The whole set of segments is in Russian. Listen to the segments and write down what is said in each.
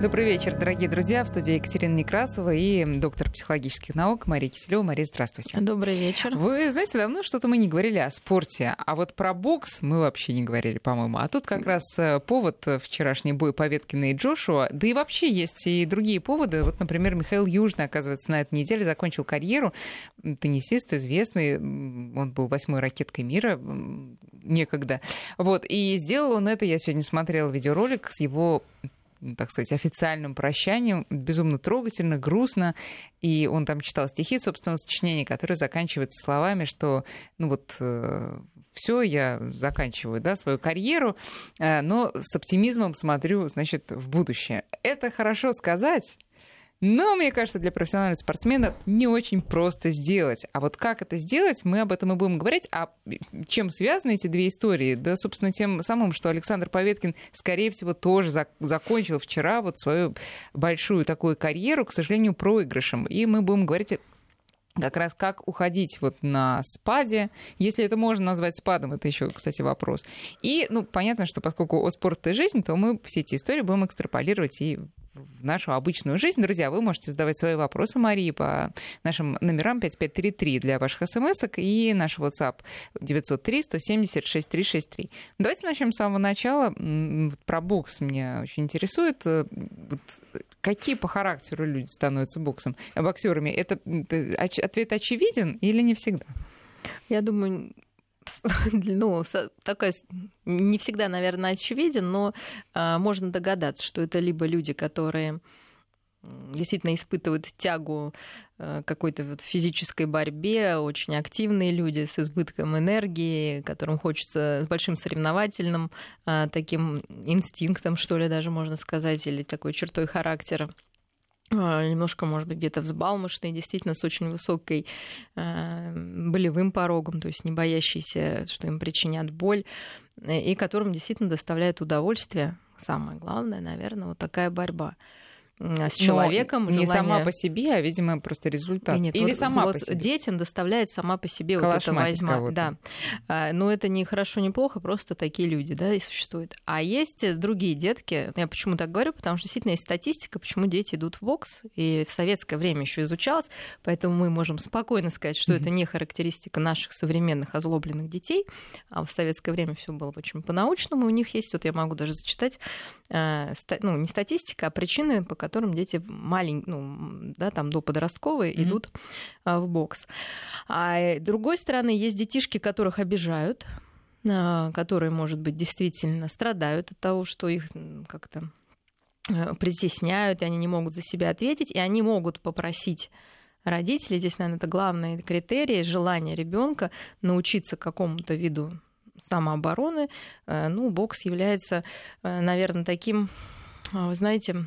Добрый вечер, дорогие друзья. В студии Екатерина Некрасова и доктор психологических наук Мария Киселева. Мария, здравствуйте. Добрый вечер. Вы знаете, давно что-то мы не говорили о спорте, а вот про бокс мы вообще не говорили, по-моему. А тут как раз э, повод вчерашний бой Поветкина и Джошуа. Да и вообще есть и другие поводы. Вот, например, Михаил Южный, оказывается, на этой неделе закончил карьеру. Теннисист известный. Он был восьмой ракеткой мира некогда. Вот. И сделал он это, я сегодня смотрела видеоролик с его так сказать, официальным прощанием. Безумно трогательно, грустно. И он там читал стихи собственного сочинения, которые заканчиваются словами, что, ну вот, э, все, я заканчиваю, да, свою карьеру, э, но с оптимизмом смотрю, значит, в будущее. Это хорошо сказать, но, мне кажется, для профессиональных спортсменов не очень просто сделать. А вот как это сделать, мы об этом и будем говорить. А чем связаны эти две истории? Да, собственно, тем самым, что Александр Поветкин, скорее всего, тоже зак- закончил вчера вот свою большую такую карьеру, к сожалению, проигрышем. И мы будем говорить как раз как уходить вот на спаде, если это можно назвать спадом, это еще, кстати, вопрос. И, ну, понятно, что поскольку о спорт это жизнь, то мы все эти истории будем экстраполировать и в нашу обычную жизнь. Друзья, вы можете задавать свои вопросы Марии по нашим номерам 5533 для ваших смс и наш WhatsApp 903 170 6363. Давайте начнем с самого начала. Про бокс меня очень интересует. Э, какие по характеру люди становятся боксом, боксерами? Это ответ очевиден или не всегда? Я думаю, ну, такая не всегда, наверное, очевиден, но а, можно догадаться, что это либо люди, которые действительно испытывают тягу э, какой-то вот физической борьбе, очень активные люди с избытком энергии, которым хочется с большим соревновательным а, таким инстинктом, что ли, даже можно сказать, или такой чертой характера немножко, может быть, где-то взбалмошный, действительно с очень высокой э, болевым порогом, то есть не боящийся, что им причинят боль, и которым действительно доставляет удовольствие. Самое главное, наверное, вот такая борьба с человеком. Но не сама по себе, а, видимо, просто результат. Нет, Или вот, сама вот по себе. Детям доставляет сама по себе вот это возьма. Да. А, но это не хорошо, не плохо, просто такие люди, да, и существуют. А есть другие детки. Я почему так говорю? Потому что действительно есть статистика, почему дети идут в бокс. И в советское время еще изучалось, поэтому мы можем спокойно сказать, что mm-hmm. это не характеристика наших современных озлобленных детей. А в советское время все было очень по-научному. У них есть, вот я могу даже зачитать, а, ну, не статистика, а причины, по которым дети маленькие, ну, да, там до подростковой mm-hmm. идут а, в бокс. А с другой стороны, есть детишки, которых обижают, а, которые, может быть, действительно страдают от того, что их как-то э, притесняют, и они не могут за себя ответить, и они могут попросить родителей, здесь, наверное, это главный критерий, желание ребенка научиться какому-то виду самообороны. Э, ну, бокс является, э, наверное, таким, вы знаете,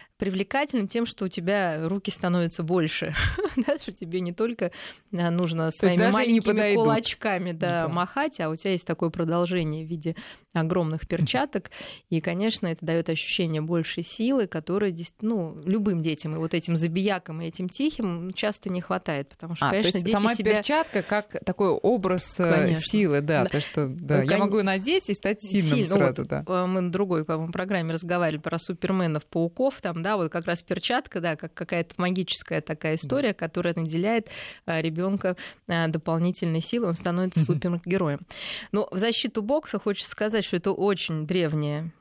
привлекательным тем, что у тебя руки становятся больше. да, что тебе не только а, нужно своими маленькими кулачками да, да. махать, а у тебя есть такое продолжение в виде огромных перчаток. И, конечно, это дает ощущение большей силы, которой ну, любым детям, и вот этим забиякам, и этим тихим часто не хватает. Потому что, а, конечно, то есть дети сама себя... перчатка как такой образ э, конечно. силы, да, да. То, что да, Кон... я могу надеть и стать сильным Сильно. сразу. Вот, да. Э, мы на другой, по-моему, программе разговаривали про суперменов, пауков, там, да, вот как раз перчатка, да, как какая-то магическая такая история, да. которая наделяет э, ребенка дополнительной силой, он становится супергероем. Но в защиту бокса хочется сказать, что это очень древняя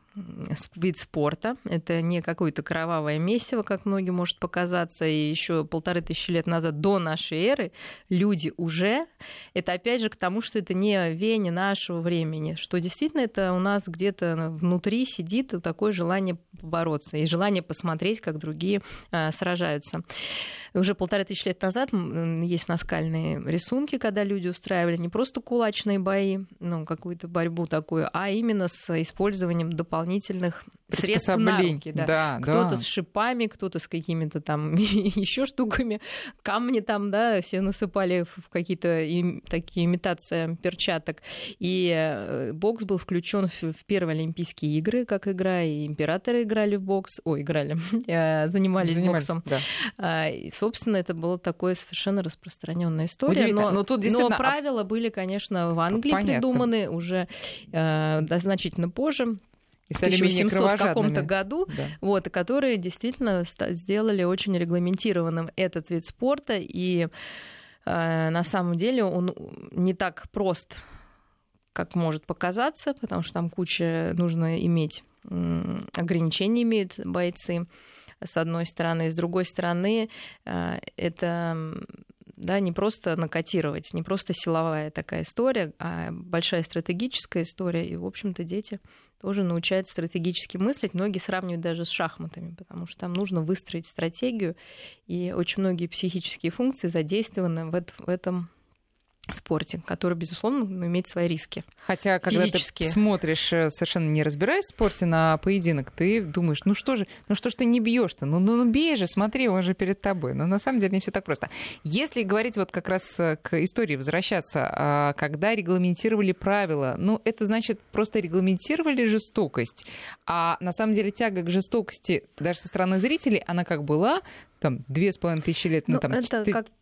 вид спорта. Это не какое-то кровавое месиво, как многим может показаться. И еще полторы тысячи лет назад, до нашей эры, люди уже... Это опять же к тому, что это не вене нашего времени, что действительно это у нас где-то внутри сидит такое желание бороться и желание посмотреть, как другие а, сражаются. Уже полторы тысячи лет назад есть наскальные рисунки, когда люди устраивали не просто кулачные бои, ну, какую-то борьбу такую, а именно с использованием дополнительных средств на руки. Да. Да, кто-то да. с шипами, кто-то с какими-то там еще штуками, камни там, да, все насыпали в какие-то такие имитации перчаток. И э, бокс был включен в первые Олимпийские игры, как игра, и императоры играли в бокс, ой, играли, э, занимались, занимались боксом. Да. А, и, собственно, это была такое совершенно распространенная история. Но, но, тут действительно... но правила были, конечно, в Англии Понятно. придуманы уже э, значительно позже в 1700 каком-то году, да. вот, которые действительно сделали очень регламентированным этот вид спорта, и э, на самом деле он не так прост, как может показаться, потому что там куча нужно иметь ограничения имеют бойцы с одной стороны, с другой стороны э, это да, не просто накотировать, не просто силовая такая история, а большая стратегическая история. И, в общем-то, дети тоже научаются стратегически мыслить. Многие сравнивают даже с шахматами, потому что там нужно выстроить стратегию, и очень многие психические функции задействованы в этом спорте, который, безусловно, имеет свои риски. Хотя, когда ты смотришь, э, совершенно не разбираясь в спорте, на поединок, ты думаешь, ну что же, ну что ж ты не бьешь-то? Ну, ну, ну бей же, смотри, он же перед тобой. Но на самом деле не все так просто. Если говорить вот как раз э, к истории возвращаться, а, когда регламентировали правила, ну это значит просто регламентировали жестокость, а на самом деле тяга к жестокости даже со стороны зрителей, она как была, там две с половиной тысячи лет, ну, ну там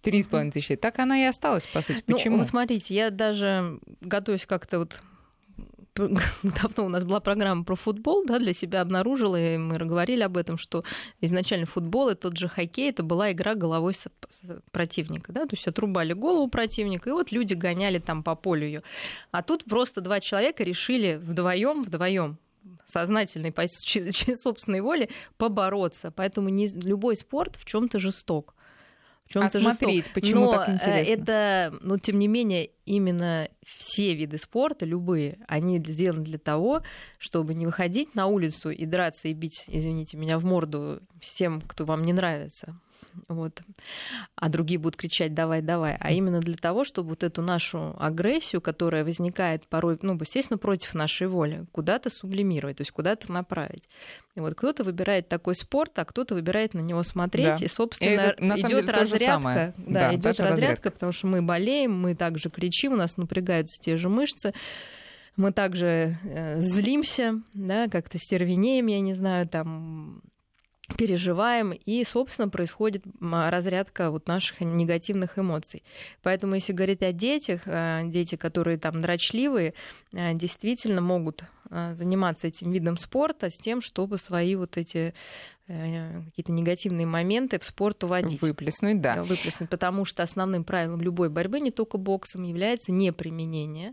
три с половиной тысячи лет, так она и осталась, по сути. Ну, Почему? Ну, смотрите, я даже готовясь как-то вот давно у нас была программа про футбол, да, для себя обнаружила, и мы говорили об этом, что изначально футбол, и тот же хоккей, это была игра головой противника, да, то есть отрубали голову противника, и вот люди гоняли там по полю ее. А тут просто два человека решили вдвоем, вдвоем сознательной, по собственной воле побороться. Поэтому не любой спорт в чем-то жесток. В чем-то смотреть, жесток. почему Но так интересно? это, но тем не менее, именно все виды спорта, любые, они сделаны для того, чтобы не выходить на улицу и драться и бить, извините меня, в морду всем, кто вам не нравится вот, а другие будут кричать «давай, давай», а именно для того, чтобы вот эту нашу агрессию, которая возникает порой, ну, естественно, против нашей воли, куда-то сублимировать, то есть куда-то направить. И вот кто-то выбирает такой спорт, а кто-то выбирает на него смотреть, да. и, собственно, идет разрядка, да, да идет разрядка, разрядка, потому что мы болеем, мы также кричим, у нас напрягаются те же мышцы, мы также э, злимся, да, как-то стервенеем, я не знаю, там переживаем, и, собственно, происходит разрядка вот наших негативных эмоций. Поэтому, если говорить о детях, э, дети, которые там дрочливые, э, действительно могут э, заниматься этим видом спорта с тем, чтобы свои вот эти какие-то негативные моменты в спорт уводить. Выплеснуть, да. Выплеснуть, потому что основным правилом любой борьбы, не только боксом, является неприменение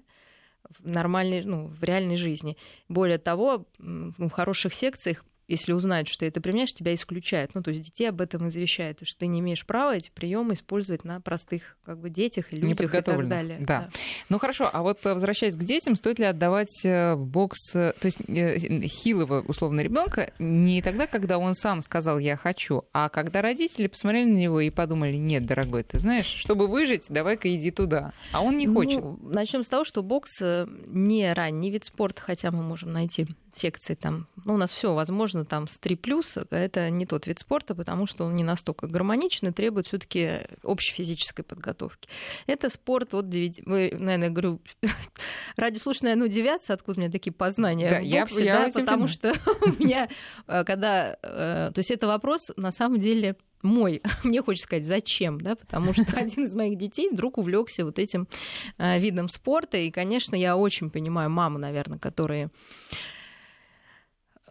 в нормальной, ну, в реальной жизни. Более того, в хороших секциях если узнают, что ты это применяешь, тебя исключают. Ну, то есть детей об этом извещают, что ты не имеешь права эти приемы использовать на простых как бы, детях и людях и так далее. Да. да. Ну хорошо, а вот э, возвращаясь к детям, стоит ли отдавать э, бокс, э, то есть хилого условно ребенка не тогда, когда он сам сказал «я хочу», а когда родители посмотрели на него и подумали «нет, дорогой, ты знаешь, чтобы выжить, давай-ка иди туда». А он не хочет. Ну, начнем с того, что бокс не ранний вид спорта, хотя мы можем найти секции там, ну, у нас все возможно там с 3 плюс, это не тот вид спорта, потому что он не настолько гармоничен и требует все-таки общей физической подготовки. Это спорт от 9, вы, наверное, говорю, радиослушатели, наверное, удивятся, откуда у меня такие познания да, в боксе, я, да, я потому что у меня, э, когда, э, то есть это вопрос, на самом деле, мой, мне хочется сказать, зачем, да, потому что один из моих детей вдруг увлекся вот этим э, видом спорта, и, конечно, я очень понимаю маму, наверное, которые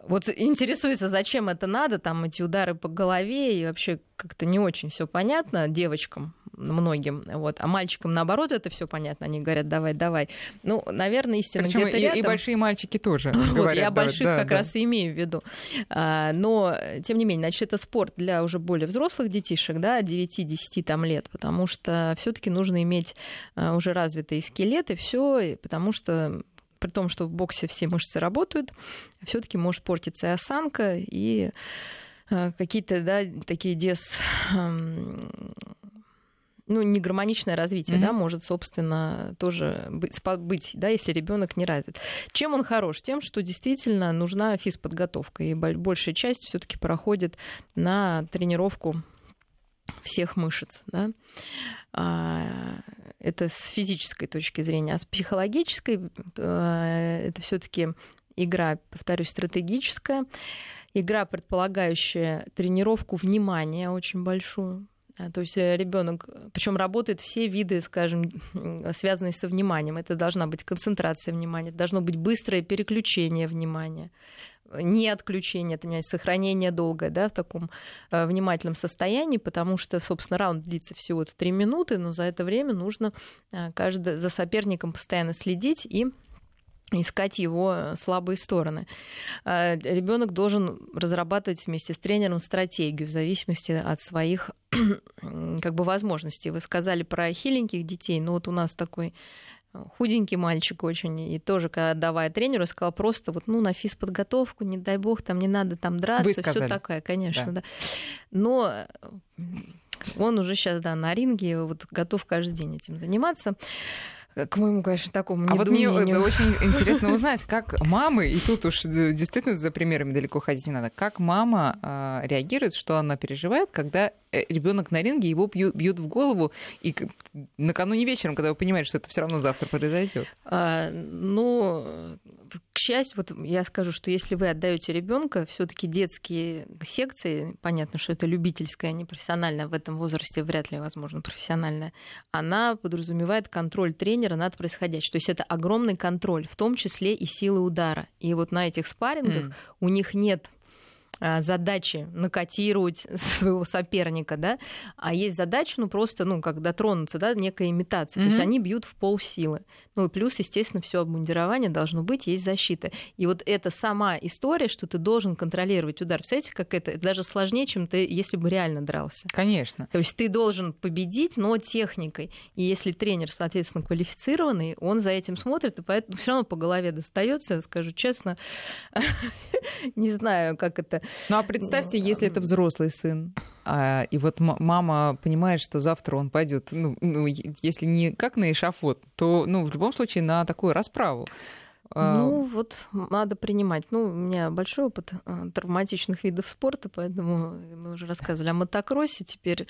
вот интересуется, зачем это надо, там эти удары по голове, и вообще как-то не очень все понятно девочкам многим, вот, а мальчикам наоборот это все понятно, они говорят, давай, давай. Ну, наверное, истина где-то и, рядом. и большие мальчики тоже вот, говорят, я больших да, как да. раз и имею в виду. А, но, тем не менее, значит, это спорт для уже более взрослых детишек, да, 9-10 там лет, потому что все таки нужно иметь а, уже развитые скелеты, все, потому что при том, что в боксе все мышцы работают, все-таки может портиться и осанка, и э, какие-то, да, такие дес эм, ну, негармоничное развитие, mm-hmm. да, может, собственно, тоже быть, быть да, если ребенок не развит. Чем он хорош? Тем, что действительно нужна физподготовка, и большая часть все-таки проходит на тренировку всех мышц. Да? А, это с физической точки зрения, а с психологической э, это все-таки игра, повторюсь, стратегическая, игра, предполагающая тренировку внимания очень большую. То есть э, ребенок, причем работает все виды, скажем, связанные со вниманием. Это должна быть концентрация внимания, должно быть быстрое переключение внимания. Не отключение, это сохранение долгое, да, в таком э, внимательном состоянии, потому что, собственно, раунд длится всего 3 минуты, но за это время нужно э, каждый, за соперником постоянно следить и искать его слабые стороны. Э, Ребенок должен разрабатывать вместе с тренером стратегию в зависимости от своих как бы возможностей. Вы сказали про хиленьких детей, но вот у нас такой худенький мальчик очень, и тоже, когда давая тренеру, сказала просто вот, ну, на физподготовку, не дай бог, там не надо там драться, все такое, конечно, да. да. Но он уже сейчас, да, на ринге, вот готов каждый день этим заниматься к моему, конечно, такому А вот мне очень интересно узнать, как мамы, и тут уж действительно за примерами далеко ходить не надо, как мама а, реагирует, что она переживает, когда э, ребенок на ринге, его бьют, бьют в голову, и накануне вечером, когда вы понимаете, что это все равно завтра произойдет. А, ну, к счастью, вот я скажу, что если вы отдаете ребенка, все-таки детские секции, понятно, что это любительская, а не профессиональная, в этом возрасте вряд ли возможно профессиональная, она подразумевает контроль тренера над происходящим. То есть это огромный контроль, в том числе и силы удара. И вот на этих спаррингах mm. у них нет задачи накотировать своего соперника, да, а есть задача, ну, просто, ну, как дотронуться, да, некая имитация. Mm-hmm. То есть они бьют в пол силы. Ну, и плюс, естественно, все обмундирование должно быть, есть защита. И вот эта сама история, что ты должен контролировать удар, представляете, как это, это даже сложнее, чем ты, если бы реально дрался. Конечно. То есть ты должен победить, но техникой. И если тренер, соответственно, квалифицированный, он за этим смотрит, и поэтому все равно по голове достается, скажу честно. Не знаю, как это ну а представьте, если это взрослый сын, а, и вот мама понимает, что завтра он пойдет, ну, ну, если не как на эшафот, то ну, в любом случае на такую расправу. А, ну, вот надо принимать. Ну, у меня большой опыт а, травматичных видов спорта, поэтому мы уже рассказывали о мотокроссе, теперь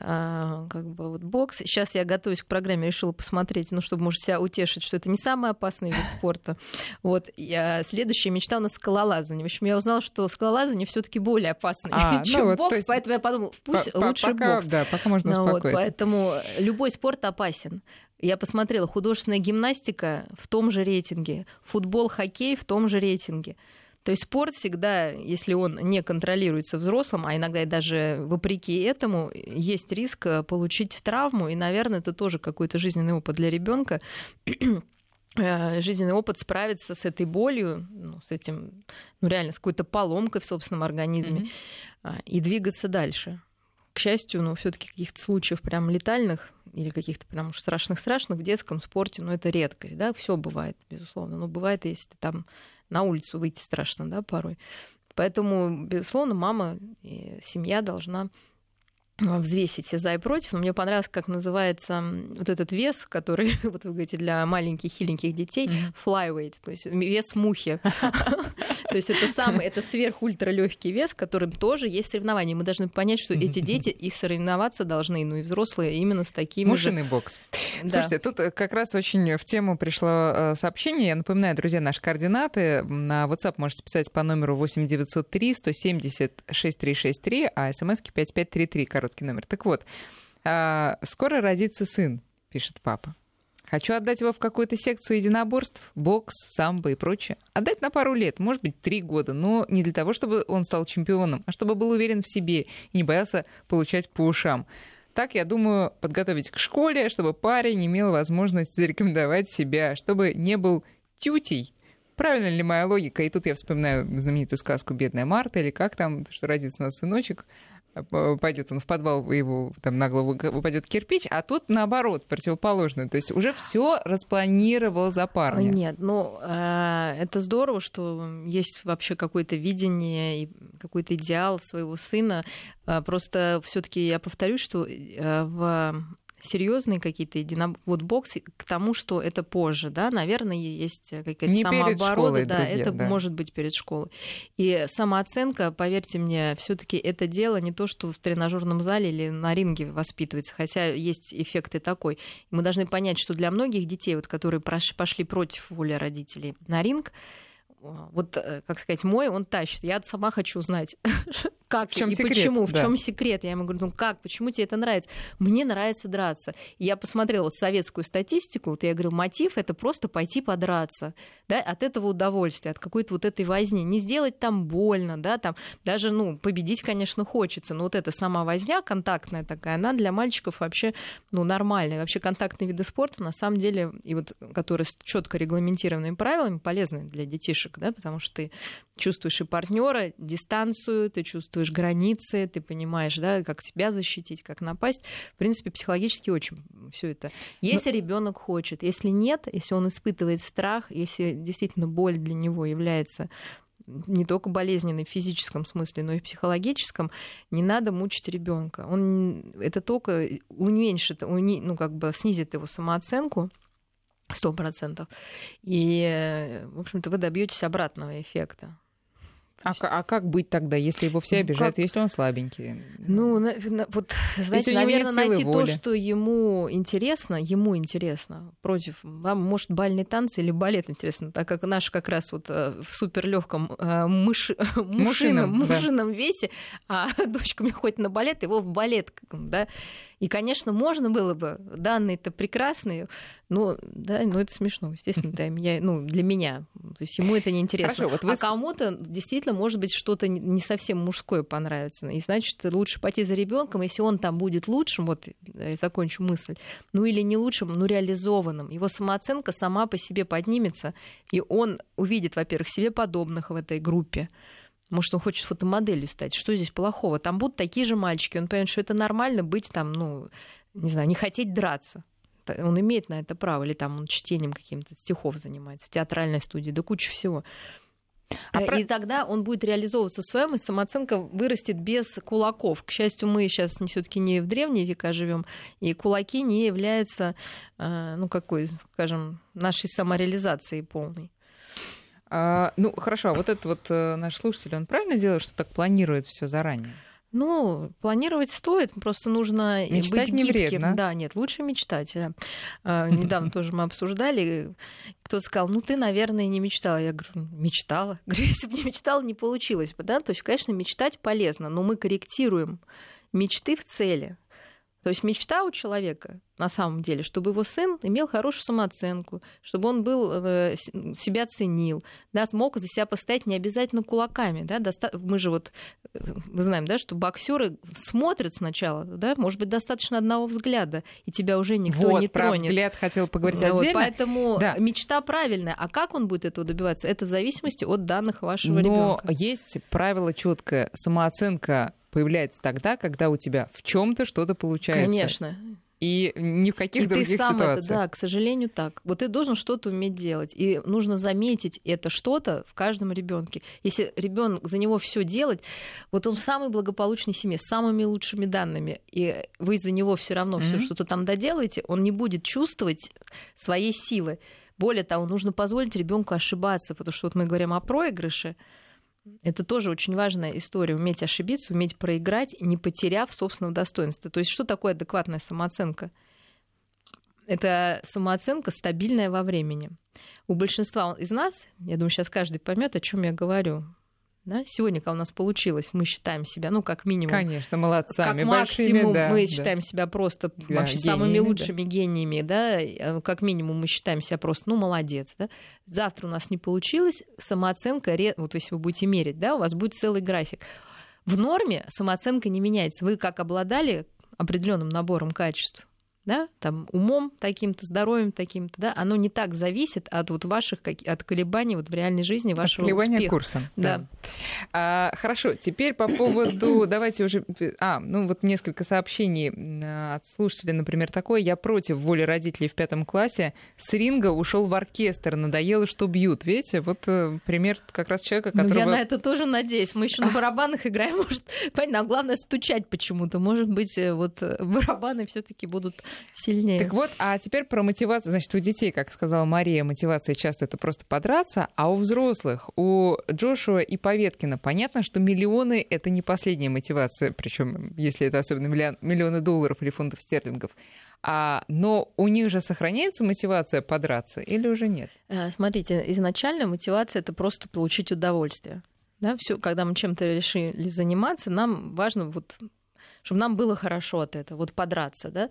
а, как бы вот бокс. Сейчас я готовюсь к программе, решила посмотреть, ну, чтобы, может, себя утешить, что это не самый опасный вид спорта. Вот. Я, следующая мечта у нас скалолазание. В общем, я узнала, что скалолазание все таки более опасный, а, чем ну, бокс, есть... поэтому я подумала, пусть по лучше пока, бокс. Да, пока можно ну, успокоиться. Вот, поэтому любой спорт опасен. Я посмотрела, художественная гимнастика в том же рейтинге, футбол, хоккей в том же рейтинге. То есть спорт всегда, если он не контролируется взрослым, а иногда и даже вопреки этому, есть риск получить травму, и, наверное, это тоже какой-то жизненный опыт для ребенка э, жизненный опыт справиться с этой болью, ну, с этим, ну, реально, с какой-то поломкой в собственном организме mm-hmm. и двигаться дальше. К счастью, ну, все-таки каких-то случаев прям летальных или каких-то прям уж страшных-страшных в детском спорте, ну, это редкость, да, все бывает, безусловно. Но бывает, если там на улицу выйти страшно, да, порой. Поэтому, безусловно, мама и семья должна взвесить все за и против. Но мне понравилось, как называется вот этот вес, который, вот вы говорите, для маленьких хиленьких детей, flyweight, то есть вес мухи. То есть это самый, это сверхультралегкий вес, которым тоже есть соревнования. Мы должны понять, что эти дети и соревноваться должны, ну и взрослые именно с такими Мушиный же... бокс. Слушайте, тут э, как раз очень в тему пришло э, сообщение. Я напоминаю, друзья, наши координаты. На WhatsApp можете писать по номеру 8903 170 6363, а смски 5533, короткий номер. Так вот, а, скоро родится сын, пишет папа. Хочу отдать его в какую-то секцию единоборств, бокс, самбо и прочее. Отдать на пару лет, может быть, три года, но не для того, чтобы он стал чемпионом, а чтобы был уверен в себе и не боялся получать по ушам. Так, я думаю, подготовить к школе, чтобы парень имел возможность зарекомендовать себя, чтобы не был тютей. Правильно ли моя логика? И тут я вспоминаю знаменитую сказку «Бедная Марта» или как там, что родится у нас сыночек – пойдет он в подвал, его там на голову упадет кирпич, а тут наоборот, противоположно. То есть уже все распланировал за парня. Нет, ну э, это здорово, что есть вообще какое-то видение и какой-то идеал своего сына. Э, просто все-таки я повторюсь, что э, в серьезные какие-то единоборства, вот бокс к тому, что это позже, да, наверное, есть какая-то Не самооборона, да, друзья, это да. может быть перед школой. И самооценка, поверьте мне, все-таки это дело не то, что в тренажерном зале или на ринге воспитывается, хотя есть эффект и такой. Мы должны понять, что для многих детей, вот, которые пошли против воли родителей на ринг, вот, э, как сказать, мой, он тащит. Я сама хочу узнать, как в чем и секрет? почему, да. в чем секрет. Я ему говорю, ну как, почему тебе это нравится? Мне нравится драться. И я посмотрела советскую статистику, вот я говорю, мотив это просто пойти подраться, да, от этого удовольствия, от какой-то вот этой возни. Не сделать там больно, да, там даже, ну, победить, конечно, хочется, но вот эта сама возня контактная такая, она для мальчиков вообще, ну, нормальная. Вообще контактные виды спорта, на самом деле, и вот которые четко регламентированными правилами, полезны для детишек, да, потому что ты чувствуешь и партнера, дистанцию, ты чувствуешь границы, ты понимаешь, да, как себя защитить, как напасть. В принципе, психологически очень все это. Если Но... ребенок хочет, если нет, если он испытывает страх, если действительно боль для него является не только болезненной в физическом смысле, но и в психологическом, не надо мучить ребенка. Он это только уменьшит, уни, ну как бы снизит его самооценку, сто процентов. И, в общем-то, вы добьетесь обратного эффекта. А, а как быть тогда, если его все ну, обижают, как... если он слабенький? Ну, на, на, вот, знаете, наверное, найти воли. то, что ему интересно, ему интересно, против, вам, может, бальные танцы или балет интересно, так как наш как раз вот э, в суперлегком э, мыши, мушином, мушином да. весе, а дочка мне ходит на балет, его в балет, да, и, конечно, можно было бы, данные-то прекрасные, но, да, но это смешно, естественно, да, меня, ну, для меня. То есть ему это неинтересно. Хорошо, вот вы... А кому-то действительно, может быть, что-то не совсем мужское понравится. И значит, лучше пойти за ребенком, если он там будет лучшим, вот я закончу мысль, ну или не лучшим, но реализованным. Его самооценка сама по себе поднимется, и он увидит, во-первых, себе подобных в этой группе. Может, он хочет фотомоделью стать. Что здесь плохого? Там будут такие же мальчики. Он понимает, что это нормально быть там, ну, не знаю, не хотеть драться. Он имеет на это право. Или там он чтением каким-то стихов занимается, в театральной студии, да куча всего. А и про... тогда он будет реализовываться в своем, и самооценка вырастет без кулаков. К счастью, мы сейчас все-таки не в древние века живем, и кулаки не являются, э, ну, какой, скажем, нашей самореализацией полной. А, ну, хорошо, а вот этот вот э, наш слушатель, он правильно делает, что так планирует все заранее? Ну, планировать стоит, просто нужно мечтать быть гибким. Не вредно. Да, нет, лучше мечтать. Да. А, недавно тоже мы обсуждали, кто-то сказал, ну ты, наверное, не мечтала. Я говорю, мечтала. Говорю, если бы не мечтала, не получилось бы. Да? То есть, конечно, мечтать полезно, но мы корректируем мечты в цели. То есть мечта у человека на самом деле, чтобы его сын имел хорошую самооценку, чтобы он был, э, себя ценил, да, смог за себя постоять не обязательно кулаками. Да, доста... Мы же вот, э, мы знаем, да, что боксеры смотрят сначала, да, может быть, достаточно одного взгляда, и тебя уже никто вот, не про тронет. взгляд хотел поговорить вот, отдельно. Поэтому да. мечта правильная. А как он будет этого добиваться? Это в зависимости от данных вашего Но ребенка. есть правило четкое. Самооценка появляется тогда, когда у тебя в чем-то что-то получается. Конечно. И ни в каких и других ты сам ситуациях. Это, да, к сожалению, так. Вот ты должен что-то уметь делать. И нужно заметить это что-то в каждом ребенке. Если ребенок за него все делать, вот он в самой благополучной семье, с самыми лучшими данными, и вы за него все равно mm-hmm. все что-то там доделаете, он не будет чувствовать своей силы. Более того, нужно позволить ребенку ошибаться, потому что вот мы говорим о проигрыше, это тоже очень важная история. Уметь ошибиться, уметь проиграть, не потеряв собственного достоинства. То есть что такое адекватная самооценка? Это самооценка стабильная во времени. У большинства из нас, я думаю, сейчас каждый поймет, о чем я говорю. Да? Сегодня, когда у нас получилось, мы считаем себя, ну, как минимум... Конечно, молодцами, как большими, максимум да, мы да. считаем себя просто да, вообще гениями, самыми лучшими да. гениями, да, э, как минимум мы считаем себя просто, ну, молодец, да. Завтра у нас не получилось, самооценка, вот если вы будете мерить, да, у вас будет целый график. В норме самооценка не меняется. Вы как обладали определенным набором качеств, да, там умом таким-то, здоровьем таким-то, да, оно не так зависит от вот ваших от колебаний вот в реальной жизни вашего от колебания успеха. курсом. Да. да. А, хорошо, теперь по поводу, давайте уже, а, ну вот несколько сообщений от слушателей, например, такое: я против воли родителей в пятом классе, с ринга ушел в оркестр, надоело, что бьют, видите, вот э, пример как раз человека, которого. Ну, я на это тоже надеюсь, мы еще на барабанах играем, может, понятно, а главное стучать почему-то, может быть, э, вот э, барабаны все-таки будут сильнее. Так вот, а теперь про мотивацию. Значит, у детей, как сказала Мария, мотивация часто это просто подраться, а у взрослых, у Джошуа и Поветкина, понятно, что миллионы — это не последняя мотивация, причем если это особенно миллионы долларов или фунтов стерлингов. А, но у них же сохраняется мотивация подраться или уже нет? А, смотрите, изначально мотивация это просто получить удовольствие. Да, все, когда мы чем-то решили заниматься, нам важно вот чтобы нам было хорошо от этого, вот подраться, да.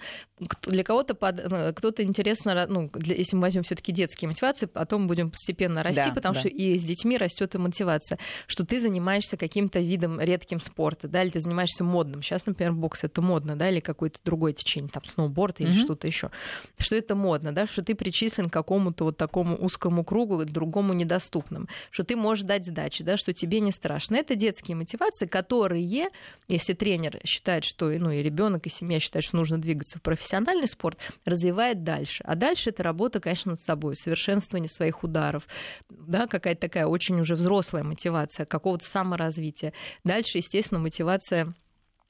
Для кого-то под... Ну, кто-то интересно, ну, для... если мы возьмем все-таки детские мотивации, потом будем постепенно расти, да, потому да. что и с детьми растет и мотивация, что ты занимаешься каким-то видом редким спорта, да, или ты занимаешься модным. Сейчас, например, бокс это модно, да, или какое-то другое течение, там сноуборд или mm-hmm. что-то еще. Что это модно, да, что ты причислен к какому-то вот такому узкому кругу, другому недоступному, что ты можешь дать сдачи, да, что тебе не страшно. Это детские мотивации, которые, если тренер считает, что ну, и ребенок, и семья считают, что нужно двигаться в профессиональный спорт, развивает дальше. А дальше это работа, конечно, над собой, совершенствование своих ударов, да, какая-то такая очень уже взрослая мотивация, какого-то саморазвития. Дальше, естественно, мотивация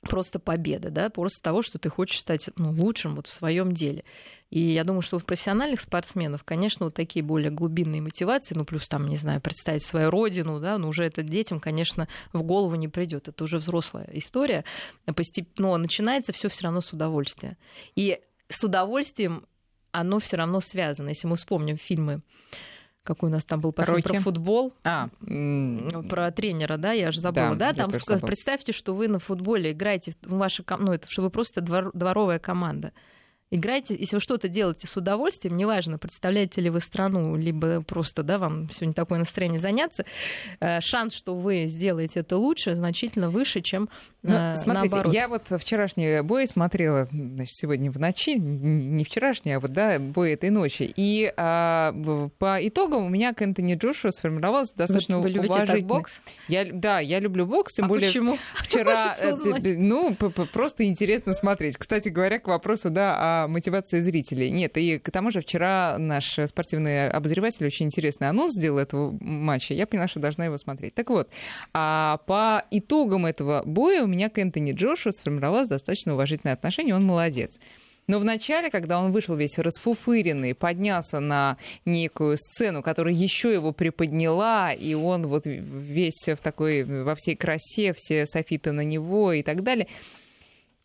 просто победа, да, просто того, что ты хочешь стать ну, лучшим вот в своем деле. И я думаю, что у профессиональных спортсменов, конечно, вот такие более глубинные мотивации, ну, плюс там, не знаю, представить свою родину, да, но уже это детям, конечно, в голову не придет. Это уже взрослая история. Постепенно но начинается все все равно с удовольствия. И с удовольствием оно все равно связано. Если мы вспомним фильмы какой у нас там был последний про футбол, а, про тренера, да, я же забыла, да, да? там представьте, что вы на футболе играете, ваша, ну это что вы просто двор, дворовая команда. Играйте, если вы что-то делаете с удовольствием, неважно, представляете ли вы страну, либо просто, да, вам сегодня такое настроение заняться, э, шанс, что вы сделаете это лучше, значительно выше, чем ну, смотрите, наоборот. я вот вчерашний бой смотрела, значит, сегодня в ночи, не вчерашний, а вот, да, бой этой ночи, и а, по итогам у меня к Энтони Джошуа сформировалось достаточно вы, вы уважительный... бокс? Я, да, я люблю бокс, тем а более почему? вчера, э, ну, просто интересно смотреть. Кстати говоря, к вопросу, да, о мотивация зрителей. Нет, и к тому же вчера наш спортивный обозреватель очень интересный анонс сделал этого матча. Я поняла, что должна его смотреть. Так вот, а по итогам этого боя у меня к Энтони Джошу сформировалось достаточно уважительное отношение. Он молодец. Но вначале, когда он вышел весь расфуфыренный, поднялся на некую сцену, которая еще его приподняла, и он вот весь в такой, во всей красе, все софиты на него и так далее,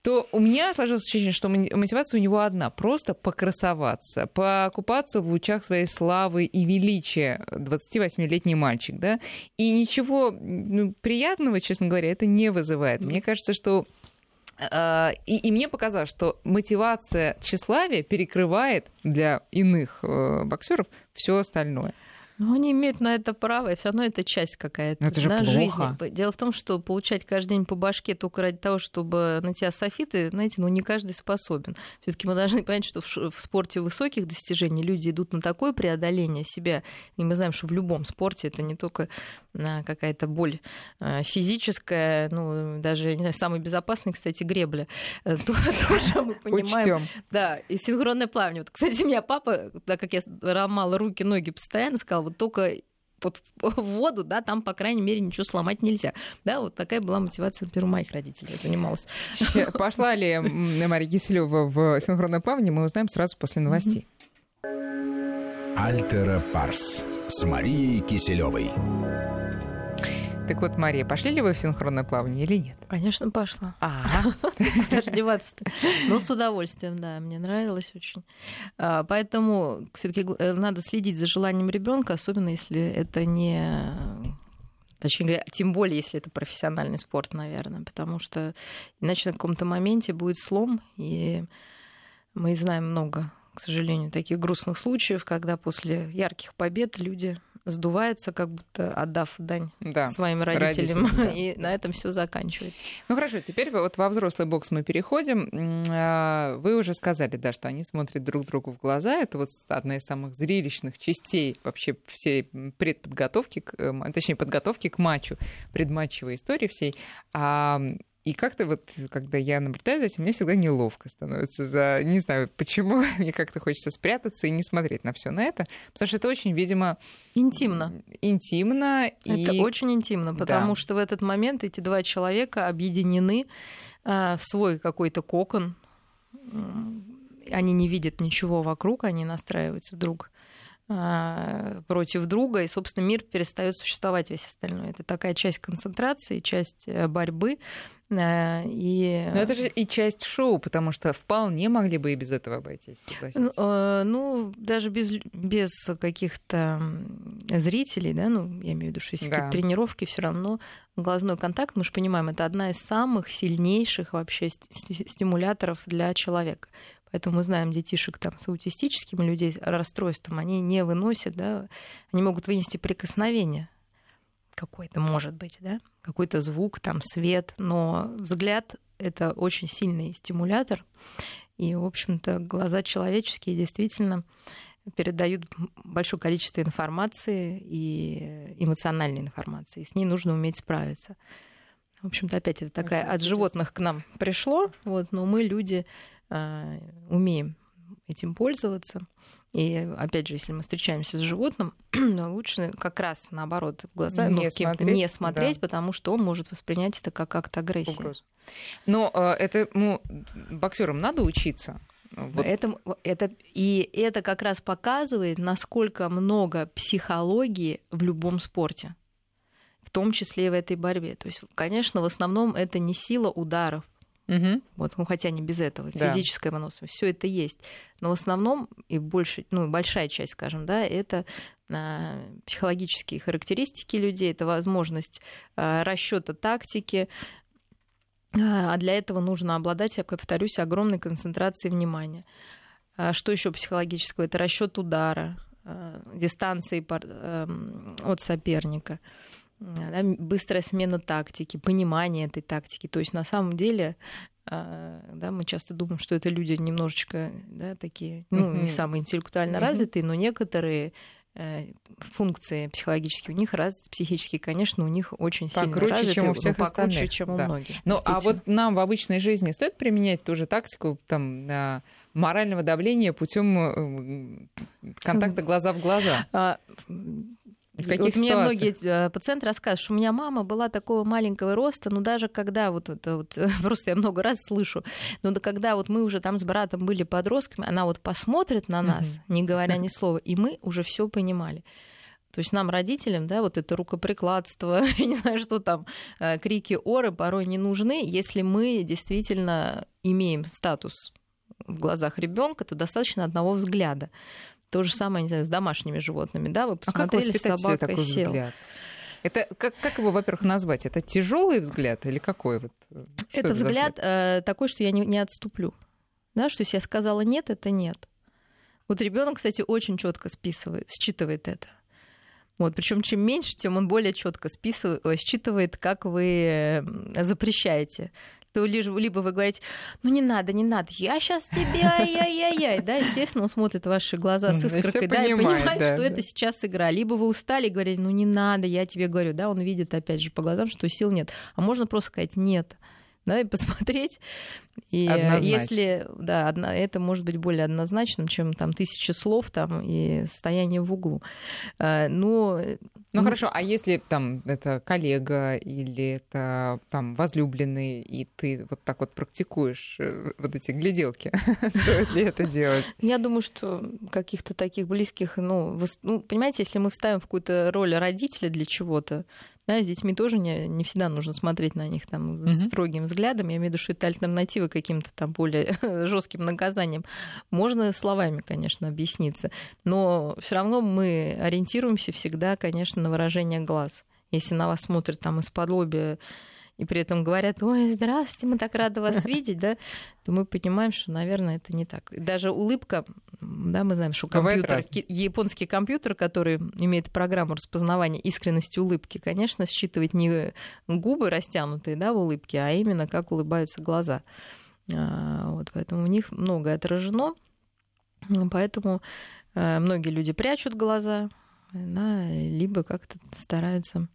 то у меня сложилось ощущение, что мотивация у него одна — просто покрасоваться, покупаться в лучах своей славы и величия 28-летний мальчик, да, и ничего ну, приятного, честно говоря, это не вызывает. Мне кажется, что а, и, и мне показалось, что мотивация тщеславия перекрывает для иных э, боксеров все остальное. Но они имеют на это право, и все равно это часть какая-то это же да, плохо. жизни. Дело в том, что получать каждый день по башке только ради того, чтобы на тебя софиты, знаете, ну не каждый способен. Все-таки мы должны понять, что в, спорте высоких достижений люди идут на такое преодоление себя. И мы знаем, что в любом спорте это не только какая-то боль а, физическая, ну даже, не знаю, самый безопасный, кстати, гребля. Э, тоже мы понимаем. Да, и синхронное плавание. Вот, кстати, у меня папа, так как я ломала руки, ноги постоянно, сказал, вот только вот в воду, да, там, по крайней мере, ничего сломать нельзя. Да, вот такая была мотивация, например, у моих родителей. Я занималась. Пошла ли Мария Киселева в синхронное плавание, мы узнаем сразу после новостей. Альтера Парс с Марией Киселевой. Так вот, Мария, пошли ли вы в синхронное плавание или нет? Конечно, пошла. А, Куда же деваться-то? Ну, с удовольствием, да, мне нравилось очень. А, поэтому все-таки э, надо следить за желанием ребенка, особенно если это не Точнее говоря, тем более, если это профессиональный спорт, наверное, потому что иначе на каком-то моменте будет слом, и мы знаем много, к сожалению, таких грустных случаев, когда после ярких побед люди сдувается, как будто отдав дань да, своим родителям, родителям да. и на этом все заканчивается. Ну хорошо, теперь вот во взрослый бокс мы переходим. А, вы уже сказали, да, что они смотрят друг другу в глаза. Это вот одна из самых зрелищных частей вообще всей предподготовки, эм, точнее подготовки к матчу, предматчевой истории всей. И как-то вот, когда я наблюдаю за этим, мне всегда неловко становится за... Не знаю, почему мне как-то хочется спрятаться и не смотреть на все на это, потому что это очень, видимо... Интимно. Интимно. Это и... очень интимно, потому да. что в этот момент эти два человека объединены а, в свой какой-то кокон, они не видят ничего вокруг, они настраиваются друг против друга, и, собственно, мир перестает существовать весь остальной. Это такая часть концентрации, часть э, борьбы. Э, и... Но это же и часть шоу, потому что вполне могли бы и без этого обойтись, Ну, э, ну даже без, без каких-то зрителей, да, ну, я имею в виду, что если да. тренировки, все равно глазной контакт, мы же понимаем, это одна из самых сильнейших вообще стимуляторов для человека. Поэтому мы знаем детишек там, с аутистическим людей расстройством, они не выносят, да, они могут вынести прикосновение какой-то, может быть, да, какой-то звук, там, свет, но взгляд — это очень сильный стимулятор, и, в общем-то, глаза человеческие действительно передают большое количество информации и эмоциональной информации. С ней нужно уметь справиться. В общем-то, опять это такая от животных к нам пришло, вот, но мы люди а, умеем этим пользоваться. И опять же, если мы встречаемся с животным, лучше как раз наоборот в глаза не, ну, смотреть, не смотреть, да. потому что он может воспринять это как акт агрессии. Угрозу. Но э, этому боксерам надо учиться. Вот. Это, это, и это как раз показывает, насколько много психологии в любом спорте, том числе и в этой борьбе. То есть, конечно, в основном это не сила ударов, Угу. Вот, ну, хотя не без этого, да. физическая выносливость, все это есть. Но в основном и больше, ну, большая часть, скажем, да, это а, психологические характеристики людей, это возможность а, расчета тактики, а для этого нужно обладать, я повторюсь, огромной концентрацией внимания. А что еще психологического? Это расчет удара, а, дистанции эм, от соперника да, быстрая смена тактики, понимание этой тактики. То есть на самом деле а, да, мы часто думаем, что это люди немножечко да, такие, ну, не самые интеллектуально развитые, но некоторые э, функции психологические у них развиты, психические, конечно, у них очень сильно покруче, развиты, чем у всех покруче, остальных. чем у да. многих. Ну, а вот нам в обычной жизни стоит применять ту же тактику там морального давления путем э, контакта глаза в глаза? В каких вот мне многие э, пациенты рассказывают, что у меня мама была такого маленького роста, но даже когда вот это вот, просто я много раз слышу, но когда вот мы уже там с братом были подростками, она вот посмотрит на нас, не говоря ни слова, и мы уже все понимали. То есть нам, родителям, да, вот это рукоприкладство, я не знаю, что там, э, крики оры порой не нужны, если мы действительно имеем статус в глазах ребенка, то достаточно одного взгляда. То же самое, не знаю, с домашними животными, да, вы посмотрели, а как собака такой сел. Взгляд? Это как, как его, во-первых, назвать? Это тяжелый взгляд или какой? Вот, это, это взгляд э, такой, что я не, не отступлю. Да, что если я сказала нет, это нет. Вот ребенок, кстати, очень четко списывает, считывает это. Вот, причем чем меньше, тем он более четко списывает, считывает, как вы запрещаете то либо вы говорите, ну не надо, не надо, я сейчас тебе, ай-яй-яй-яй, да, естественно, он смотрит ваши глаза с искоркой, да, и понимает, что это сейчас игра. Либо вы устали и говорите, ну не надо, я тебе говорю, да, он видит, опять же, по глазам, что сил нет. А можно просто сказать нет да, и посмотреть. И Однозначно. если, да, одна, это может быть более однозначным, чем там тысячи слов там и состояние в углу. А, но ну, ну хорошо, а если там это коллега или это там возлюбленный, и ты вот так вот практикуешь э, вот эти гляделки, стоит ли это делать? Я думаю, что каких-то таких близких, ну, ну, понимаете, если мы вставим в какую-то роль родителя для чего-то, да, с детьми тоже не, не всегда нужно смотреть на них там с mm-hmm. строгим взглядом. Я имею в виду, что это альтернатива каким-то там более жестким наказаниям. Можно словами, конечно, объясниться, но все равно мы ориентируемся всегда, конечно, на выражение глаз. Если на вас смотрят там из-под лобя и при этом говорят, ой, здравствуйте, мы так рады вас видеть, да, то мы понимаем, что, наверное, это не так. Даже улыбка, да, мы знаем, что компьютер, японский компьютер, который имеет программу распознавания искренности улыбки, конечно, считывает не губы растянутые, да, в улыбке, а именно как улыбаются глаза. А, вот, поэтому у них многое отражено, поэтому э, многие люди прячут глаза, да, либо как-то стараются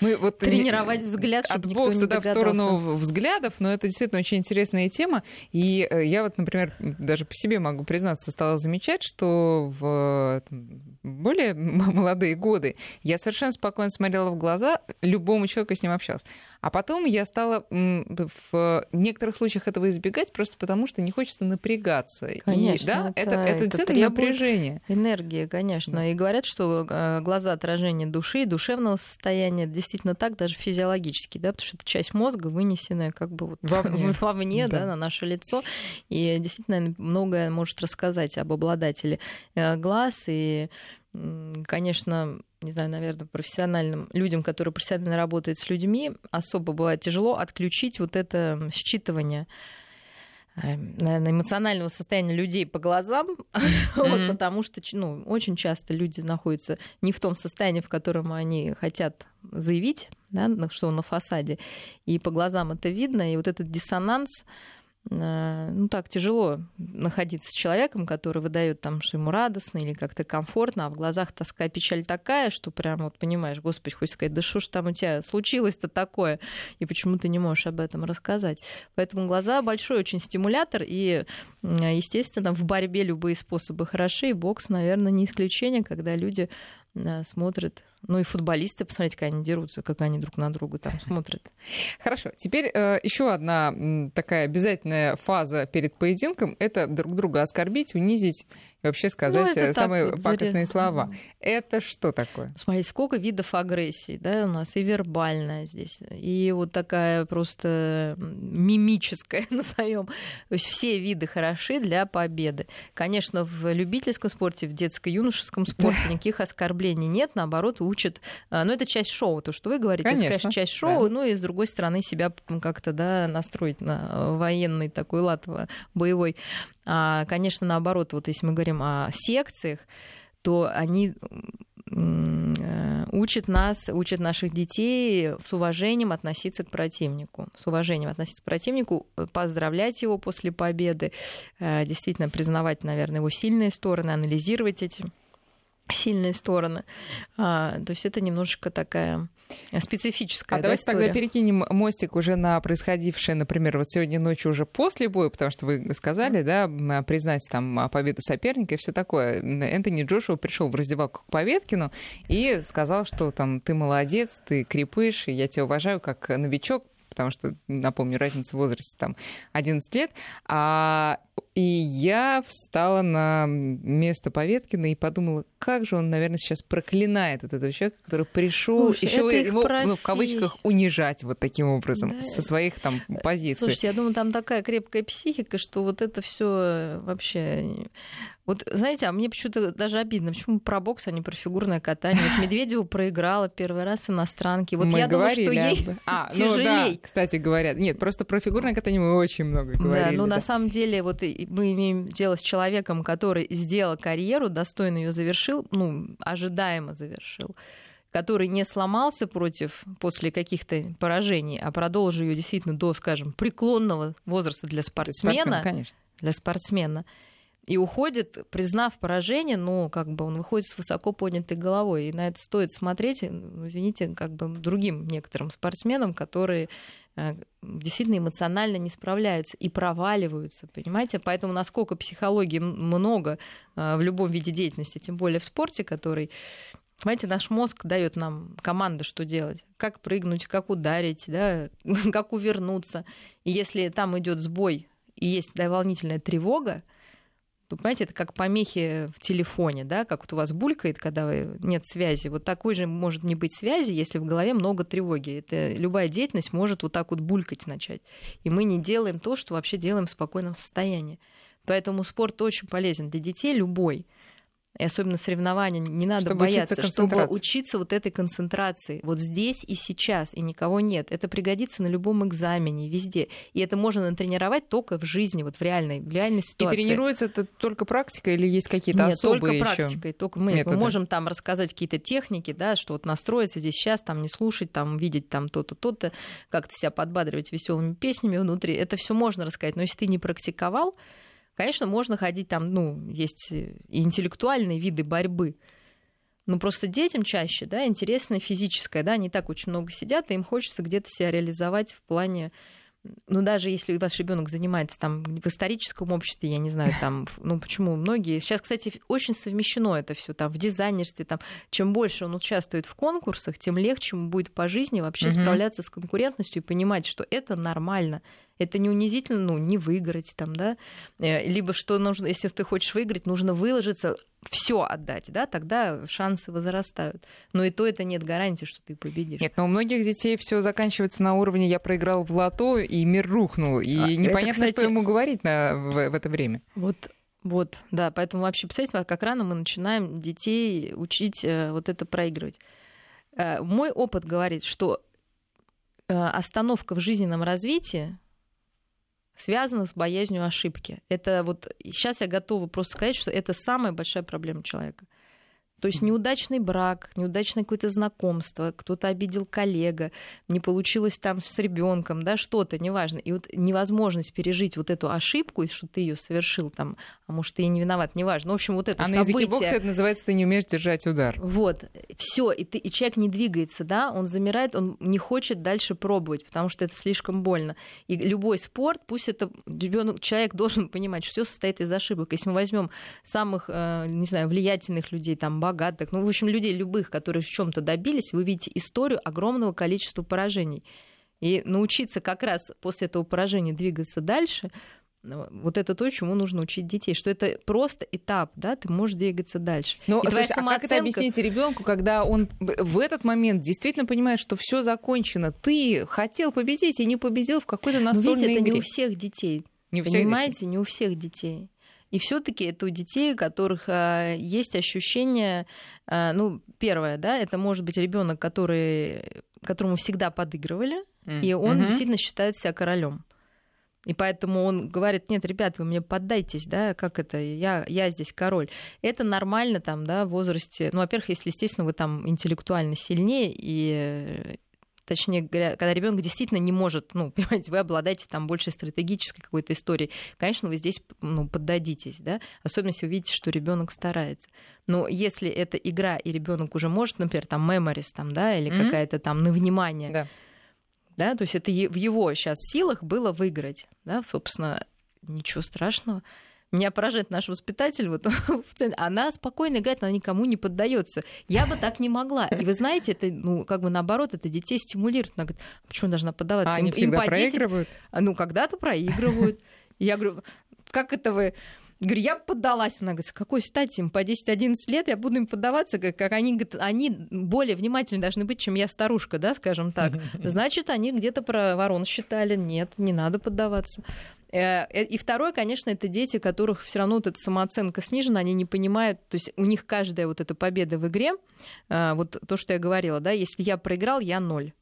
Мы вот Тренировать взгляд, чтобы от бокса, да, в сторону взглядов, но это действительно очень интересная тема. И э, я вот, например, даже по себе могу признаться, стала замечать, что в более молодые годы я совершенно спокойно смотрела в глаза любому человеку, с ним общалась. А потом я стала в некоторых случаях этого избегать, просто потому что не хочется напрягаться. Конечно, и, да, это, это, это, это напряжение. Энергия, конечно. Да. И говорят, что э, глаза отражение души, душевного состояния, действительно так, даже физиологически, да, потому что это часть мозга, вынесенная как бы вот вовне, вовне да. Да, на наше лицо. И действительно многое может рассказать об обладателе э, глаз и конечно, не знаю, наверное, профессиональным людям, которые профессионально работают с людьми, особо бывает тяжело отключить вот это считывание наверное, эмоционального состояния людей по глазам, mm-hmm. вот, потому что ну, очень часто люди находятся не в том состоянии, в котором они хотят заявить, да, что на фасаде, и по глазам это видно, и вот этот диссонанс, ну так тяжело находиться с человеком, который выдает там, что ему радостно или как-то комфортно, а в глазах тоска печаль такая, что прям вот понимаешь, господи, хочешь сказать, да что ж там у тебя случилось-то такое, и почему ты не можешь об этом рассказать. Поэтому глаза большой очень стимулятор, и, естественно, в борьбе любые способы хороши, и бокс, наверное, не исключение, когда люди э, смотрят ну и футболисты, посмотрите, как они дерутся, как они друг на друга там смотрят. Хорошо. Теперь э, еще одна такая обязательная фаза перед поединком это друг друга оскорбить, унизить и вообще сказать ну, самые вот пакостные заряд... слова. Это что такое? Смотрите, сколько видов агрессии, да, у нас и вербальная здесь, и вот такая просто мимическая, назовем. То есть все виды хороши для победы. Конечно, в любительском спорте, в детско-юношеском спорте никаких оскорблений нет, наоборот, учат. А, но это часть шоу, то, что вы говорите, конечно, это, конечно, часть шоу, да. ну и с другой стороны себя как-то да, настроить на военный такой лад боевой. А, конечно, наоборот, вот если мы говорим о секциях, то они э, учат нас, учат наших детей с уважением относиться к противнику. С уважением относиться к противнику, поздравлять его после победы, э, действительно признавать, наверное, его сильные стороны, анализировать эти сильные стороны. А, то есть это немножечко такая специфическая. А да, давайте история. тогда перекинем мостик уже на происходившее, например, вот сегодня ночью уже после боя, потому что вы сказали, да, признать там победу соперника и все такое. Энтони Джошуа пришел в раздевалку к Поветкину и сказал, что там ты молодец, ты крепыш, я тебя уважаю как новичок, потому что, напомню, разница в возрасте там 11 лет. А, и я встала на место Поветкина и подумала, как же он, наверное, сейчас проклинает вот этого человека, который пришел еще его, ну, в кавычках, унижать вот таким образом да. со своих там позиций. Слушайте, я думаю, там такая крепкая психика, что вот это все вообще вот, знаете, а мне почему-то даже обидно, почему про бокс, а не про фигурное катание. Вот Медведева проиграла первый раз иностранки. Вот мы я думаю, что ей а, ну, да, кстати, говорят. Нет, просто про фигурное катание мы очень много говорили. Да, ну да. на самом деле вот мы имеем дело с человеком, который сделал карьеру, достойно ее завершил, ну, ожидаемо завершил который не сломался против после каких-то поражений, а продолжил ее действительно до, скажем, преклонного возраста для спортсмена. Спортсмен, конечно. Для спортсмена и уходит, признав поражение, но как бы он выходит с высоко поднятой головой. И на это стоит смотреть, ну, извините, как бы другим некоторым спортсменам, которые э, действительно эмоционально не справляются и проваливаются, понимаете? Поэтому насколько психологии много э, в любом виде деятельности, тем более в спорте, который Понимаете, наш мозг дает нам команду, что делать, как прыгнуть, как ударить, да, как увернуться. И если там идет сбой и есть да, волнительная тревога, ну, понимаете, это как помехи в телефоне, да, как вот у вас булькает, когда нет связи. Вот такой же может не быть связи, если в голове много тревоги. Это любая деятельность может вот так вот булькать начать. И мы не делаем то, что вообще делаем в спокойном состоянии. Поэтому спорт очень полезен для детей любой и особенно соревнования, не надо чтобы бояться, чтобы учиться вот этой концентрации, вот здесь и сейчас, и никого нет. Это пригодится на любом экзамене, везде. И это можно натренировать только в жизни, вот в реальной, в реальной ситуации. И тренируется это только практикой или есть какие-то нет, особые только практикой. Только мы, мы можем там рассказать какие-то техники, да, что вот настроиться здесь сейчас, там не слушать, там видеть там то-то, то-то, как-то себя подбадривать веселыми песнями внутри. Это все можно рассказать, но если ты не практиковал, Конечно, можно ходить там, ну, есть и интеллектуальные виды борьбы, Ну, просто детям чаще, да, интересно физическое, да, они так очень много сидят, и им хочется где-то себя реализовать в плане ну, даже если ваш ребенок занимается там в историческом обществе, я не знаю, там, ну, почему многие... Сейчас, кстати, очень совмещено это все там в дизайнерстве, там, чем больше он участвует в конкурсах, тем легче ему будет по жизни вообще угу. справляться с конкурентностью и понимать, что это нормально, это не унизительно, ну, не выиграть там, да, э, либо что нужно, если ты хочешь выиграть, нужно выложиться, все отдать, да, тогда шансы возрастают. Но и то это нет гарантии, что ты победишь. Нет, но у многих детей все заканчивается на уровне «я проиграл в лото, и мир рухнул», и а, непонятно, это, кстати, что ему говорить на, в, в это время. Вот вот, да, поэтому вообще, представьте, как рано мы начинаем детей учить э, вот это проигрывать. Э, мой опыт говорит, что остановка в жизненном развитии связано с боязнью ошибки. Это вот сейчас я готова просто сказать, что это самая большая проблема человека. То есть неудачный брак, неудачное какое-то знакомство, кто-то обидел коллега, не получилось там с ребенком, да, что-то, неважно. И вот невозможность пережить вот эту ошибку, что ты ее совершил там, а может, ты и не виноват, неважно. Ну, в общем, вот это а событие... на языке бокса это называется «ты не умеешь держать удар». Вот, все, и, ты, и человек не двигается, да, он замирает, он не хочет дальше пробовать, потому что это слишком больно. И любой спорт, пусть это ребенок, человек должен понимать, что все состоит из ошибок. Если мы возьмем самых, э, не знаю, влиятельных людей, там, богатых, ну, в общем, людей любых, которые в чем-то добились, вы видите историю огромного количества поражений. И научиться как раз после этого поражения двигаться дальше, ну, вот это то, чему нужно учить детей, что это просто этап, да, ты можешь двигаться дальше. Но, слушай, самооценка... а как это объяснить ребенку, когда он в этот момент действительно понимает, что все закончено, ты хотел победить и не победил в какой-то настольной Но ведь это игре. не у всех детей. Не у всех Понимаете, детей. не у всех детей. И все-таки это у детей, у которых а, есть ощущение, а, ну, первое, да, это может быть ребенок, который, которому всегда подыгрывали, mm. и он mm-hmm. действительно считает себя королем. И поэтому он говорит, нет, ребят, вы мне поддайтесь, да, как это, я, я здесь король. Это нормально там, да, в возрасте, ну, во-первых, если, естественно, вы там интеллектуально сильнее, и точнее говоря, когда ребенок действительно не может, ну, понимаете, вы обладаете там больше стратегической какой-то историей, конечно, вы здесь ну, поддадитесь, да, особенно если вы видите, что ребенок старается. Но если это игра, и ребенок уже может, например, там меморис, там, да, или mm-hmm. какая-то там на внимание, да. да, то есть это в его сейчас силах было выиграть, да, собственно, ничего страшного. Меня поражает наш воспитатель, вот она спокойно играет, она никому не поддается. Я бы так не могла. И вы знаете, это, ну, как бы наоборот, это детей стимулирует. Она говорит, «А почему должна поддаваться? А они им, всегда им по 10... проигрывают? Ну, когда-то проигрывают. Я говорю, как это вы Говорю, я поддалась. Она говорит, с какой стати им по 10-11 лет я буду им поддаваться, как, как они, говорят, они более внимательны должны быть, чем я старушка, да, скажем так. Значит, они где-то про ворон считали. Нет, не надо поддаваться. Э, э, и второе, конечно, это дети, которых все равно вот эта самооценка снижена, они не понимают, то есть у них каждая вот эта победа в игре, э, вот то, что я говорила, да, если я проиграл, я ноль.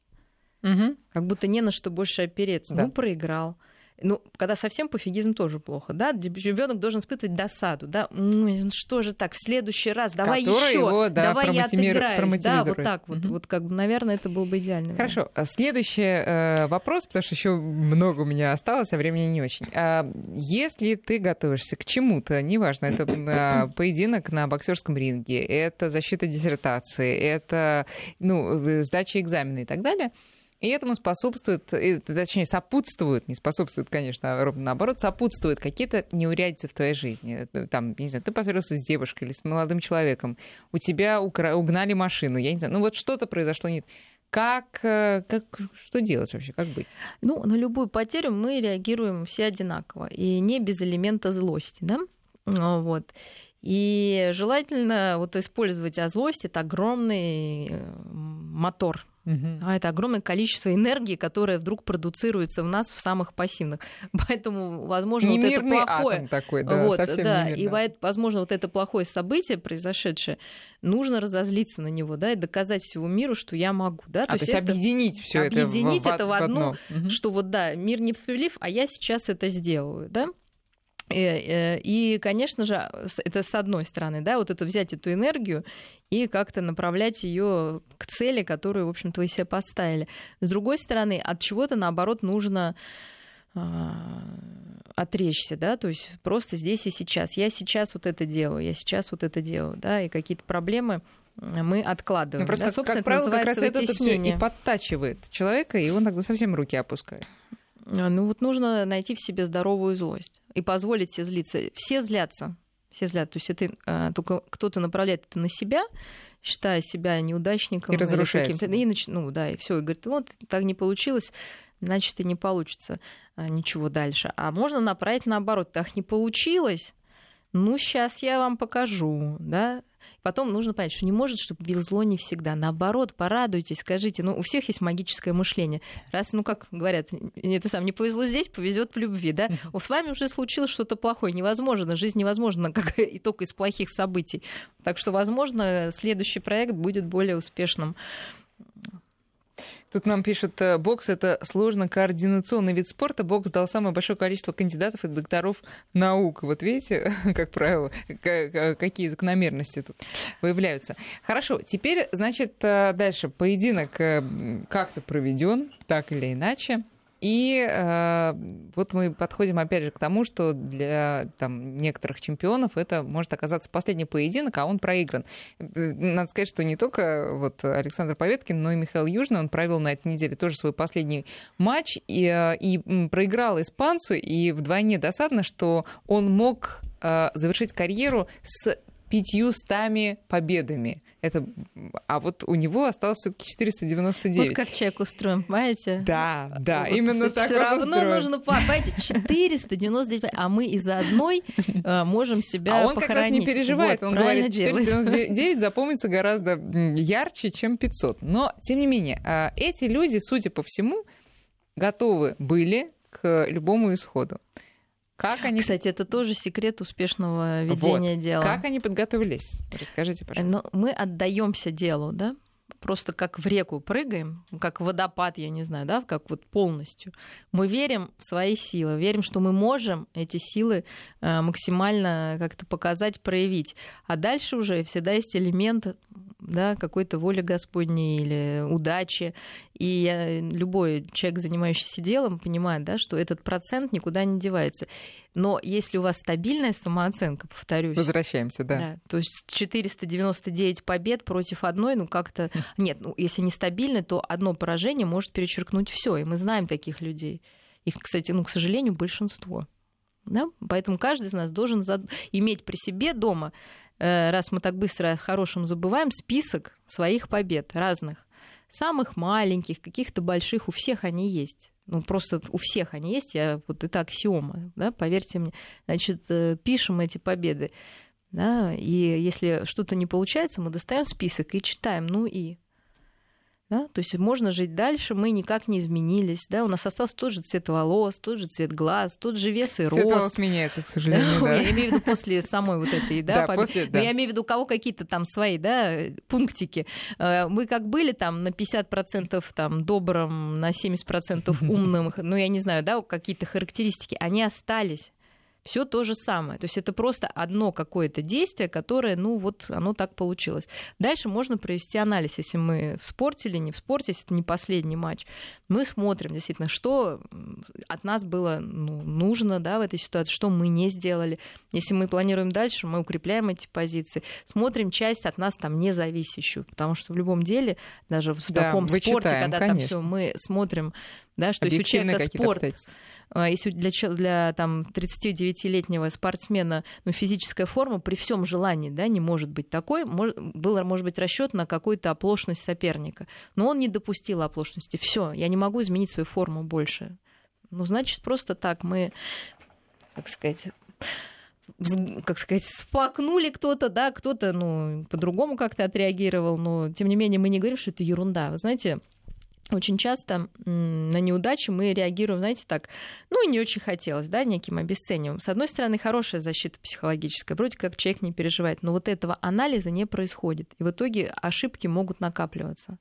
Угу. Как будто не на что больше опереться. Да. Ну, проиграл. Ну, когда совсем пофигизм тоже плохо, да? Ребенок должен испытывать досаду, да? Ну, что же так, в следующий раз, давай еще, да, давай я отыграюсь, да, вот так вот, угу. вот как бы, наверное, это было бы идеально. Хорошо, а следующий э, вопрос, потому что еще много у меня осталось, а времени не очень. А, если ты готовишься к чему-то, неважно, это а, поединок на боксерском ринге, это защита диссертации, это ну, э, сдача экзамена и так далее, и этому способствует, точнее, сопутствует, не способствует, конечно, а ровно наоборот, сопутствуют какие-то неурядицы в твоей жизни. Там, не знаю, ты поссорился с девушкой или с молодым человеком, у тебя укра... угнали машину, я не знаю, ну вот что-то произошло нет. Как, э, как, что делать вообще, как быть? Ну, на любую потерю мы реагируем все одинаково, и не без элемента злости, да? Вот. И желательно вот использовать, а злость это огромный э, мотор Угу. А это огромное количество энергии, которое вдруг продуцируется в нас в самых пассивных. Поэтому, возможно, не вот это плохое. Атом такой, да, вот, совсем да, и возможно, вот это плохое событие, произошедшее, нужно разозлиться на него, да, и доказать всему миру, что я могу, да. То, а, то есть, это, объединить все это. Объединить это в одно, угу. что вот да, мир не справедлив, а я сейчас это сделаю, да. Э, э, и, конечно же, это с одной стороны, да, вот это взять эту энергию и как-то направлять ее к цели, которую, в общем-то, вы себе поставили. С другой стороны, от чего-то, наоборот, нужно а, отречься, да, то есть просто здесь и сейчас. Я сейчас вот это делаю, я сейчас вот это делаю, да, и какие-то проблемы мы откладываем. Ну, просто, да, собственно, как правило, как раз это все и подтачивает человека, и он тогда совсем руки опускает. А, ну вот нужно найти в себе здоровую злость и позволить себе злиться. Все злятся, все злятся. То есть это а, только кто-то направляет это на себя, считая себя неудачником. И разрушается. И, нач... ну да, и все, и говорит, вот так не получилось, значит и не получится а, ничего дальше. А можно направить наоборот, так не получилось, ну сейчас я вам покажу, да, Потом нужно понять, что не может, чтобы везло не всегда. Наоборот, порадуйтесь, скажите, ну, у всех есть магическое мышление. Раз, ну, как говорят, это сам не повезло здесь, повезет в любви, да? С вами уже случилось что-то плохое. Невозможно, жизнь невозможна, как итог из плохих событий. Так что, возможно, следующий проект будет более успешным. Тут нам пишут, э, бокс — это сложно координационный вид спорта. Бокс дал самое большое количество кандидатов и докторов наук. Вот видите, как правило, какие закономерности тут выявляются. Хорошо, теперь, значит, э, дальше. Поединок э, как-то проведен, так или иначе. И э, вот мы подходим опять же к тому, что для там, некоторых чемпионов это может оказаться последний поединок, а он проигран. Э, надо сказать, что не только вот Александр Поветкин, но и Михаил Южный, он провел на этой неделе тоже свой последний матч и, э, и проиграл испанцу, и вдвойне досадно, что он мог э, завершить карьеру с пятьюстами победами. Это, а вот у него осталось все-таки 499. Вот как человек устроен, понимаете? Да, да, вот именно так. Все равно устроен. нужно, понимаете, 499, а мы из одной э, можем себя А он похоронить. как раз не переживает, вот, он говорит, 499 запомнится гораздо ярче, чем 500. Но, тем не менее, э, эти люди, судя по всему, готовы были к любому исходу. Как они... Кстати, это тоже секрет успешного ведения вот. дела. Как они подготовились? Расскажите, пожалуйста. Но мы отдаемся делу, да? Просто как в реку прыгаем, как водопад, я не знаю, да, как вот полностью. Мы верим в свои силы, верим, что мы можем эти силы э, максимально как-то показать, проявить. А дальше уже всегда есть элемент да, какой-то воли Господней или удачи. И любой человек, занимающийся делом, понимает, да, что этот процент никуда не девается. Но если у вас стабильная самооценка, повторюсь... Возвращаемся, да. да то есть 499 побед против одной, ну как-то... Нет, ну если нестабильно, то одно поражение может перечеркнуть все, и мы знаем таких людей. Их, кстати, ну, к сожалению, большинство. Да? Поэтому каждый из нас должен иметь при себе дома Э, раз мы так быстро о хорошем забываем, список своих побед разных. Самых маленьких, каких-то больших, у всех они есть. Ну, просто у всех они есть, я, вот это аксиома, да, поверьте мне. Значит, э, пишем эти победы. Да, и если что-то не получается, мы достаем список и читаем, ну и да? То есть можно жить дальше, мы никак не изменились. Да? У нас остался тот же цвет волос, тот же цвет глаз, тот же вес и рост. Цвет волос меняется, к сожалению. Да? Я имею в виду после самой вот этой, да, да, после, да. я имею в виду, у кого какие-то там свои да, пунктики. Э, мы как были там на 50% там, добрым, на 70% умным, ну я не знаю, да, какие-то характеристики, они остались все то же самое. То есть это просто одно какое-то действие, которое, ну вот, оно так получилось. Дальше можно провести анализ, если мы в спорте или не в спорте, если это не последний матч. Мы смотрим действительно, что от нас было ну, нужно да, в этой ситуации, что мы не сделали. Если мы планируем дальше, мы укрепляем эти позиции. Смотрим часть от нас там независящую, потому что в любом деле, даже в да, таком спорте, когда конечно. там все мы смотрим, да, что если у человека спорт если для, для там, 39-летнего спортсмена ну, физическая форма при всем желании да, не может быть такой, мож, был, может быть, расчет на какую-то оплошность соперника. Но он не допустил оплошности. Все, я не могу изменить свою форму больше. Ну, значит, просто так мы, как сказать, как сказать, сплакнули кто-то, да, кто-то, ну, по-другому как-то отреагировал, но, тем не менее, мы не говорим, что это ерунда. Вы знаете, очень часто на неудачи мы реагируем, знаете, так, ну, не очень хотелось, да, неким обесцениваем. С одной стороны, хорошая защита психологическая, вроде как человек не переживает, но вот этого анализа не происходит. И в итоге ошибки могут накапливаться.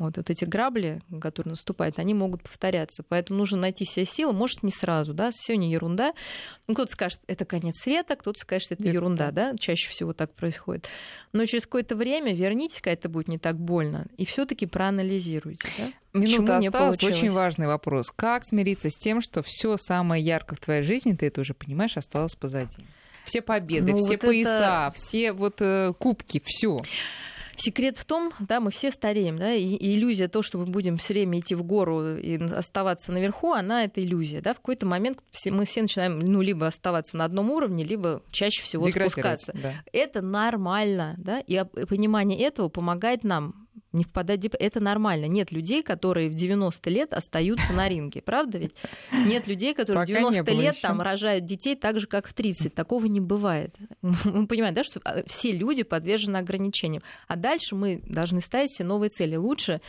Вот, вот эти грабли, которые наступают, они могут повторяться. Поэтому нужно найти все силы, может, не сразу, да, не ерунда. Ну, кто-то скажет, это конец света, кто-то скажет, что это Нет, ерунда, да. да, чаще всего так происходит. Но через какое-то время вернитесь, когда это будет не так больно, и все таки проанализируйте, да. Минута осталась. Очень важный вопрос. Как смириться с тем, что все самое яркое в твоей жизни, ты это уже понимаешь, осталось позади? Все победы, ну, все вот пояса, это... все вот э, кубки, все. Секрет в том, да, мы все стареем, да, и, иллюзия то, что мы будем все время идти в гору и оставаться наверху, она это иллюзия, да, в какой-то момент все, мы все начинаем, ну, либо оставаться на одном уровне, либо чаще всего спускаться. Да. Это нормально, да, и понимание этого помогает нам не впадать в. Это нормально. Нет людей, которые в 90 лет остаются на ринге, правда ведь? Нет людей, которые Пока в 90 лет там рожают детей так же, как в 30. Такого не бывает. Мы понимаем, да, что а, все люди подвержены ограничениям. А дальше мы должны ставить себе новые цели. Лучше,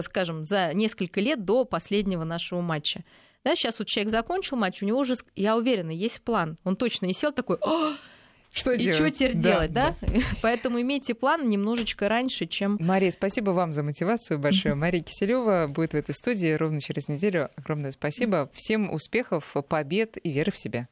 скажем, за несколько лет до последнего нашего матча. Да, сейчас вот человек закончил матч, у него уже, я уверена, есть план. Он точно не сел такой, что и делать? что теперь да, делать, да? да? Поэтому имейте план немножечко раньше, чем... Мария, спасибо вам за мотивацию большое. Мария Киселева будет в этой студии ровно через неделю. Огромное спасибо. Всем успехов, побед и веры в себя.